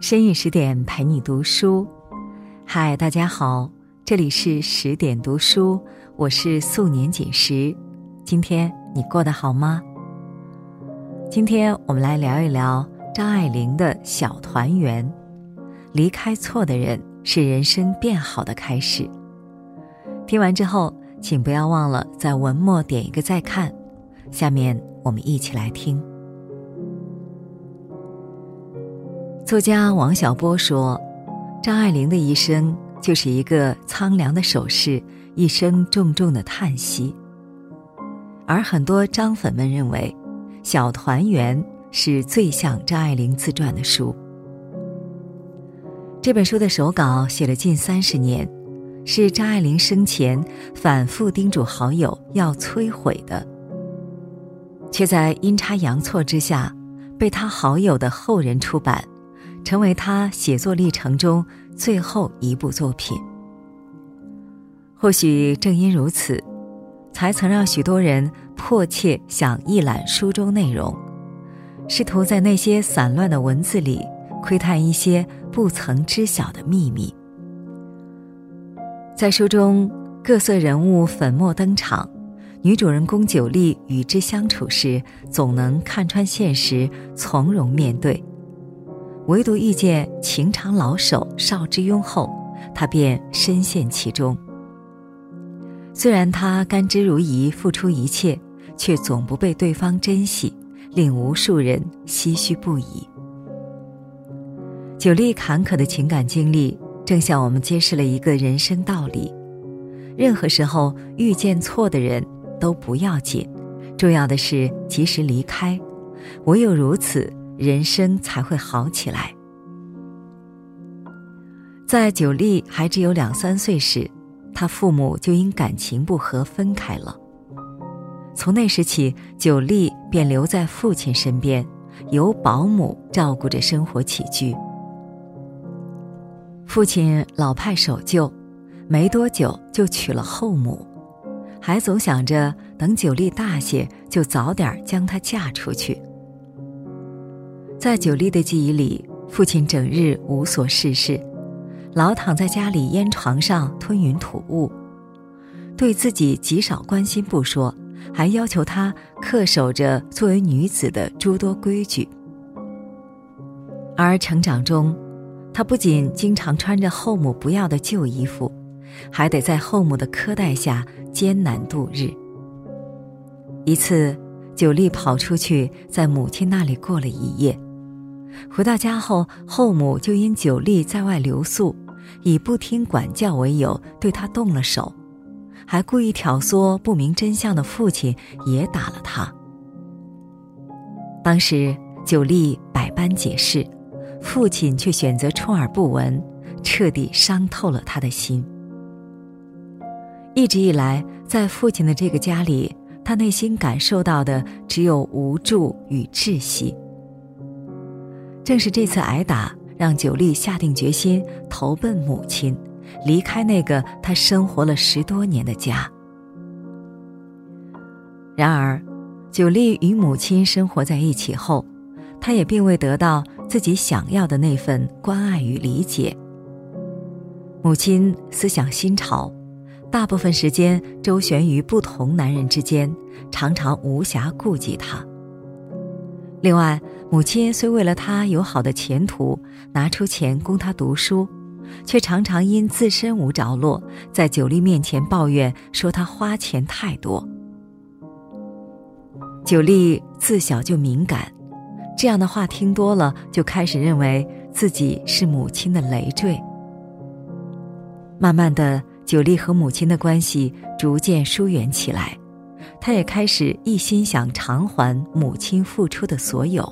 深夜十点陪你读书，嗨，大家好，这里是十点读书，我是素年锦时。今天你过得好吗？今天我们来聊一聊张爱玲的小团圆。离开错的人是人生变好的开始。听完之后，请不要忘了在文末点一个再看。下面我们一起来听。作家王小波说：“张爱玲的一生就是一个苍凉的手势，一声重重的叹息。”而很多张粉们认为，《小团圆》是最像张爱玲自传的书。这本书的手稿写了近三十年，是张爱玲生前反复叮嘱好友要摧毁的，却在阴差阳错之下，被他好友的后人出版。成为他写作历程中最后一部作品。或许正因如此，才曾让许多人迫切想一览书中内容，试图在那些散乱的文字里窥探一些不曾知晓的秘密。在书中，各色人物粉墨登场，女主人公九莉与之相处时，总能看穿现实，从容面对。唯独遇见情长老手邵之庸后，他便深陷其中。虽然他甘之如饴，付出一切，却总不被对方珍惜，令无数人唏嘘不已。久历坎坷的情感经历，正向我们揭示了一个人生道理：任何时候遇见错的人都不要紧，重要的是及时离开。唯有如此。人生才会好起来。在九莉还只有两三岁时，他父母就因感情不和分开了。从那时起，九莉便留在父亲身边，由保姆照顾着生活起居。父亲老派守旧，没多久就娶了后母，还总想着等九莉大些，就早点将她嫁出去。在九莉的记忆里，父亲整日无所事事，老躺在家里烟床上吞云吐雾，对自己极少关心不说，还要求她恪守着作为女子的诸多规矩。而成长中，她不仅经常穿着后母不要的旧衣服，还得在后母的苛待下艰难度日。一次，九莉跑出去，在母亲那里过了一夜。回到家后，后母就因久莉在外留宿，以不听管教为由对他动了手，还故意挑唆不明真相的父亲也打了他。当时久莉百般解释，父亲却选择充耳不闻，彻底伤透了他的心。一直以来，在父亲的这个家里，他内心感受到的只有无助与窒息。正是这次挨打，让九莉下定决心投奔母亲，离开那个她生活了十多年的家。然而，九莉与母亲生活在一起后，她也并未得到自己想要的那份关爱与理解。母亲思想新潮，大部分时间周旋于不同男人之间，常常无暇顾及她。另外，母亲虽为了他有好的前途，拿出钱供他读书，却常常因自身无着落，在九莉面前抱怨说他花钱太多。九莉自小就敏感，这样的话听多了，就开始认为自己是母亲的累赘。慢慢的，九莉和母亲的关系逐渐疏远起来。他也开始一心想偿还母亲付出的所有，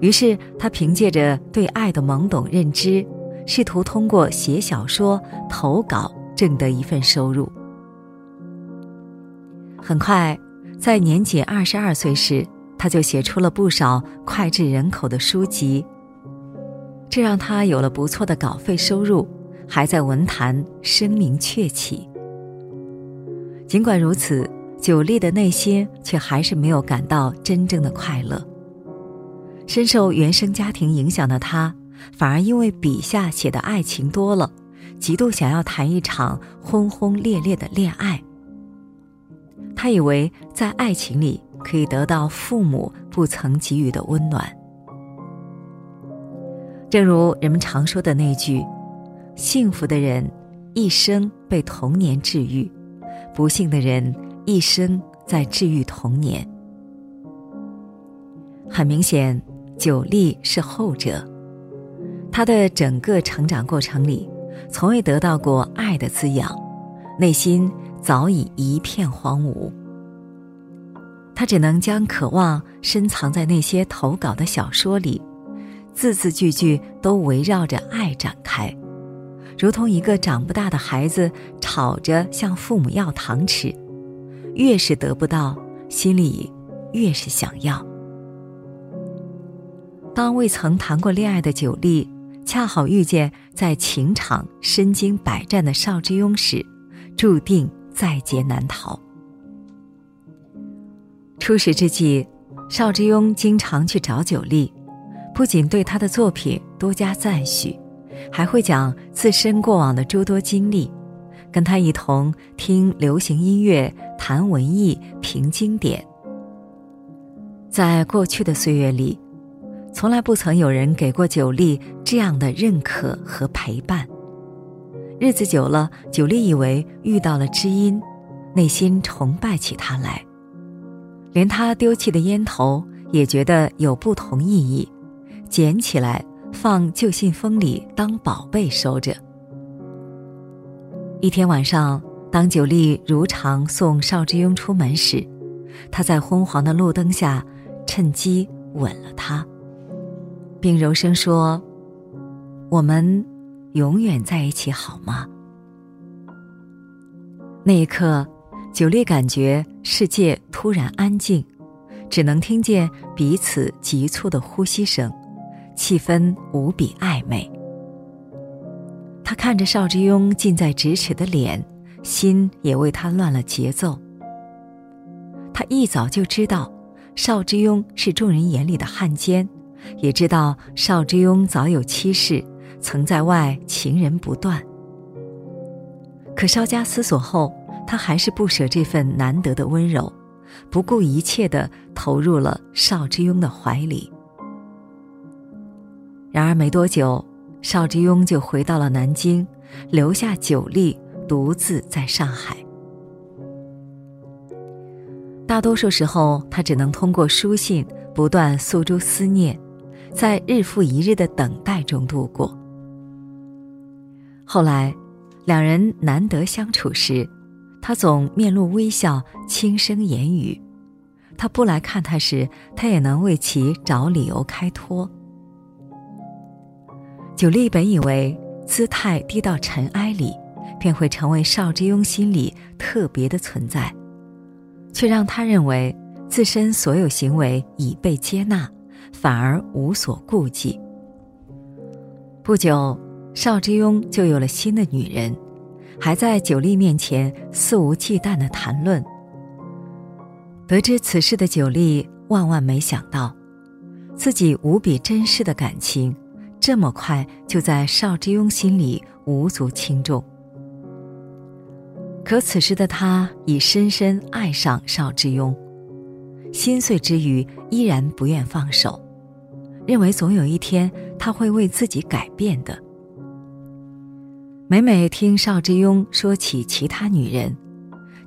于是他凭借着对爱的懵懂认知，试图通过写小说投稿挣得一份收入。很快，在年仅二十二岁时，他就写出了不少脍炙人口的书籍，这让他有了不错的稿费收入，还在文坛声名鹊起。尽管如此，久立的内心却还是没有感到真正的快乐。深受原生家庭影响的他，反而因为笔下写的爱情多了，极度想要谈一场轰轰烈烈的恋爱。他以为在爱情里可以得到父母不曾给予的温暖。正如人们常说的那句：“幸福的人一生被童年治愈，不幸的人一生在治愈童年。”很明显。久利是后者，他的整个成长过程里，从未得到过爱的滋养，内心早已一片荒芜。他只能将渴望深藏在那些投稿的小说里，字字句句都围绕着爱展开，如同一个长不大的孩子吵着向父母要糖吃，越是得不到，心里越是想要。当未曾谈过恋爱的九莉，恰好遇见在情场身经百战的邵之庸时，注定在劫难逃。初始之际，邵之庸经常去找九莉，不仅对他的作品多加赞许，还会讲自身过往的诸多经历，跟他一同听流行音乐、谈文艺、评经典。在过去的岁月里。从来不曾有人给过九莉这样的认可和陪伴。日子久了，九莉以为遇到了知音，内心崇拜起他来，连他丢弃的烟头也觉得有不同意义，捡起来放旧信封里当宝贝收着。一天晚上，当九莉如常送邵之庸出门时，他在昏黄的路灯下，趁机吻了他。并柔声说：“我们永远在一起好吗？”那一刻，久利感觉世界突然安静，只能听见彼此急促的呼吸声，气氛无比暧昧。他看着邵之庸近在咫尺的脸，心也为他乱了节奏。他一早就知道，邵之庸是众人眼里的汉奸。也知道邵之庸早有妻室，曾在外情人不断。可稍加思索后，他还是不舍这份难得的温柔，不顾一切的投入了邵之庸的怀里。然而没多久，邵之庸就回到了南京，留下九莉独自在上海。大多数时候，他只能通过书信不断诉诸思念。在日复一日的等待中度过。后来，两人难得相处时，他总面露微笑，轻声言语；他不来看他时，他也能为其找理由开脱。久利本以为姿态低到尘埃里，便会成为邵之庸心里特别的存在，却让他认为自身所有行为已被接纳。反而无所顾忌。不久，邵之庸就有了新的女人，还在九莉面前肆无忌惮的谈论。得知此事的九莉万万没想到，自己无比珍视的感情，这么快就在邵之庸心里无足轻重。可此时的他已深深爱上邵之庸。心碎之余，依然不愿放手，认为总有一天他会为自己改变的。每每听邵之庸说起其他女人，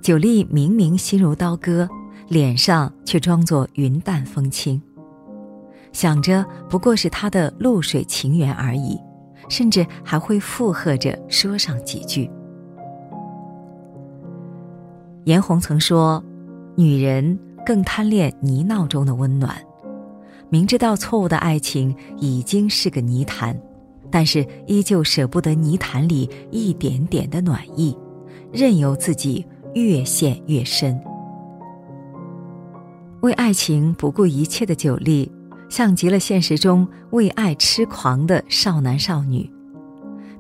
久利明明心如刀割，脸上却装作云淡风轻，想着不过是他的露水情缘而已，甚至还会附和着说上几句。颜红曾说：“女人。”更贪恋泥淖中的温暖，明知道错误的爱情已经是个泥潭，但是依旧舍不得泥潭里一点点的暖意，任由自己越陷越深。为爱情不顾一切的久利，像极了现实中为爱痴狂的少男少女，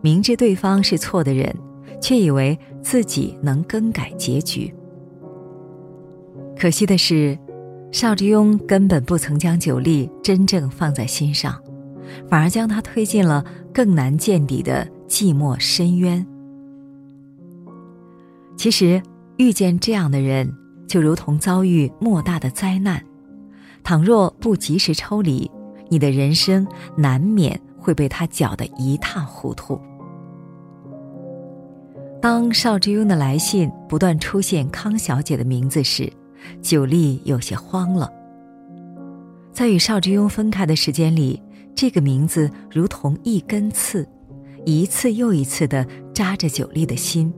明知对方是错的人，却以为自己能更改结局。可惜的是，邵之庸根本不曾将九莉真正放在心上，反而将她推进了更难见底的寂寞深渊。其实，遇见这样的人，就如同遭遇莫大的灾难。倘若不及时抽离，你的人生难免会被他搅得一塌糊涂。当邵之庸的来信不断出现康小姐的名字时，九莉有些慌了。在与邵之庸分开的时间里，这个名字如同一根刺，一次又一次地扎着九莉的心，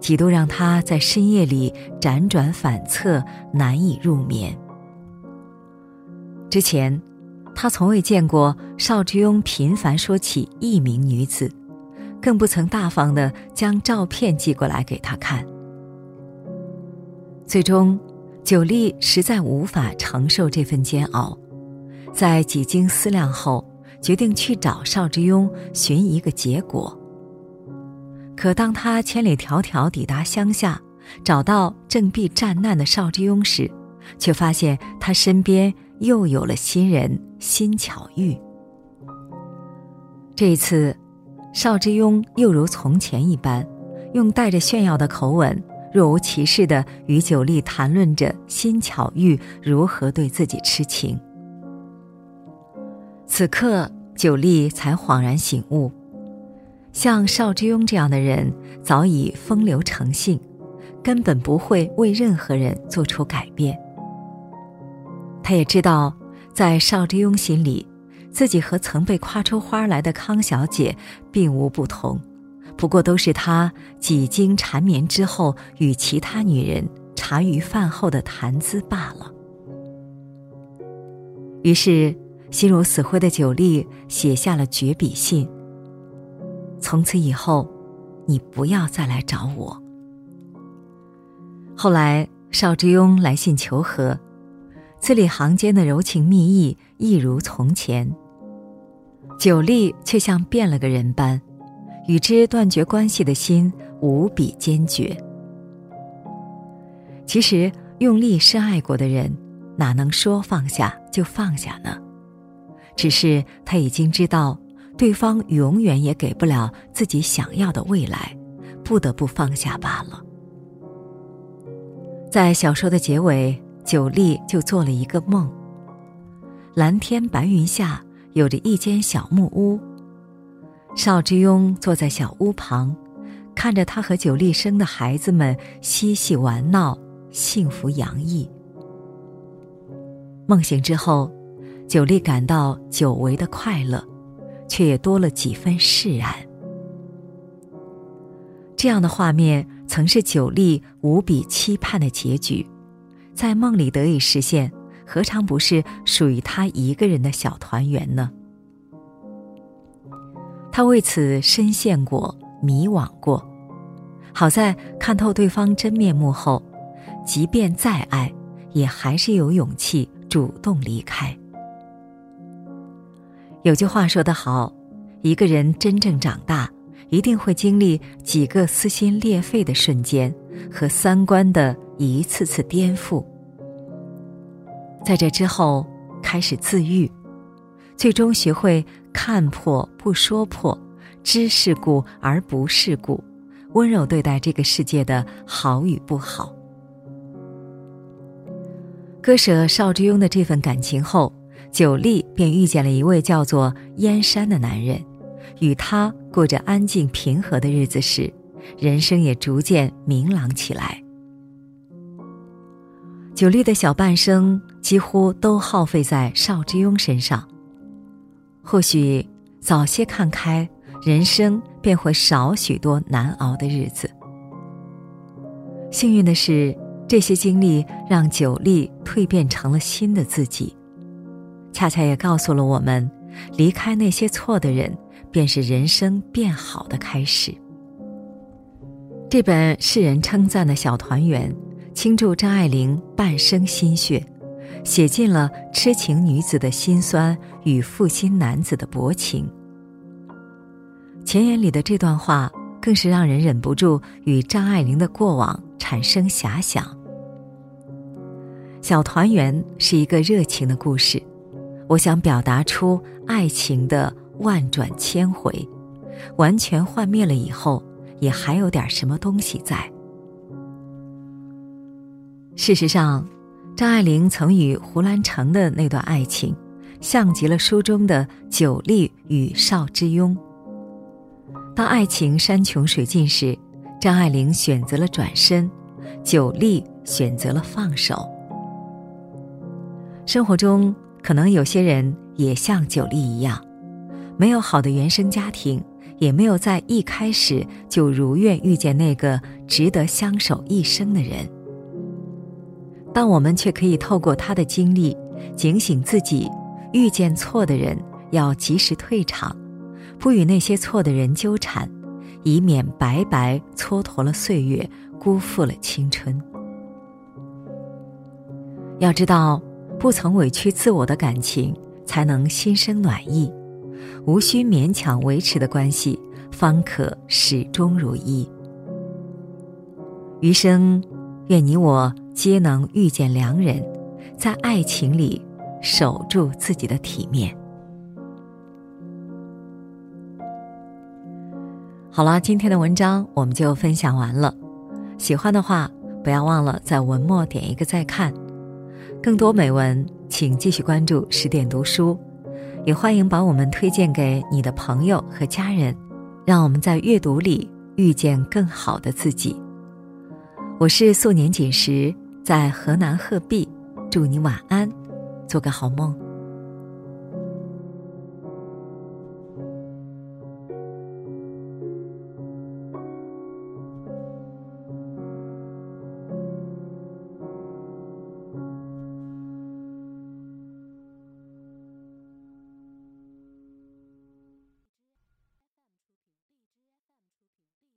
几度让她在深夜里辗转反侧，难以入眠。之前，他从未见过邵之庸频繁说起一名女子，更不曾大方的将照片寄过来给他看。最终，九莉实在无法承受这份煎熬，在几经思量后，决定去找邵之庸寻一个结果。可当他千里迢迢抵达乡下，找到正避战难的邵之庸时，却发现他身边。又有了新人辛巧玉。这一次，邵之庸又如从前一般，用带着炫耀的口吻，若无其事的与九莉谈论着辛巧玉如何对自己痴情。此刻，九莉才恍然醒悟，像邵之庸这样的人，早已风流成性，根本不会为任何人做出改变。他也知道，在邵之庸心里，自己和曾被夸出花来的康小姐并无不同，不过都是他几经缠绵之后与其他女人茶余饭后的谈资罢了。于是，心如死灰的九莉写下了绝笔信：“从此以后，你不要再来找我。”后来，邵之庸来信求和。字里行间的柔情蜜意一如从前，九莉却像变了个人般，与之断绝关系的心无比坚决。其实用力深爱过的人，哪能说放下就放下呢？只是他已经知道，对方永远也给不了自己想要的未来，不得不放下罢了。在小说的结尾。九莉就做了一个梦。蓝天白云下有着一间小木屋。邵之庸坐在小屋旁，看着他和九莉生的孩子们嬉戏玩闹，幸福洋溢。梦醒之后，九莉感到久违的快乐，却也多了几分释然。这样的画面曾是九莉无比期盼的结局。在梦里得以实现，何尝不是属于他一个人的小团圆呢？他为此深陷过、迷惘过，好在看透对方真面目后，即便再爱，也还是有勇气主动离开。有句话说得好，一个人真正长大，一定会经历几个撕心裂肺的瞬间和三观的。一次次颠覆，在这之后开始自愈，最终学会看破不说破，知世故而不世故，温柔对待这个世界的好与不好。割舍邵之庸的这份感情后，九莉便遇见了一位叫做燕山的男人，与他过着安静平和的日子时，人生也逐渐明朗起来。九莉的小半生几乎都耗费在邵之庸身上。或许早些看开，人生便会少许多难熬的日子。幸运的是，这些经历让九莉蜕变成了新的自己，恰恰也告诉了我们：离开那些错的人，便是人生变好的开始。这本世人称赞的小团圆。倾注张爱玲半生心血，写尽了痴情女子的心酸与负心男子的薄情。前言里的这段话，更是让人忍不住与张爱玲的过往产生遐想。小团圆是一个热情的故事，我想表达出爱情的万转千回，完全幻灭了以后，也还有点什么东西在。事实上，张爱玲曾与胡兰成的那段爱情，像极了书中的九莉与邵之庸。当爱情山穷水尽时，张爱玲选择了转身，九莉选择了放手。生活中，可能有些人也像九莉一样，没有好的原生家庭，也没有在一开始就如愿遇见那个值得相守一生的人。但我们却可以透过他的经历，警醒自己：遇见错的人要及时退场。不与那些错的人纠缠，以免白白蹉跎了岁月，辜负了青春。要知道，不曾委屈自我的感情，才能心生暖意；无需勉强维持的关系，方可始终如一。余生，愿你我皆能遇见良人，在爱情里守住自己的体面。好了，今天的文章我们就分享完了。喜欢的话，不要忘了在文末点一个再看。更多美文，请继续关注十点读书，也欢迎把我们推荐给你的朋友和家人，让我们在阅读里遇见更好的自己。我是素年锦时，在河南鹤壁，祝你晚安，做个好梦。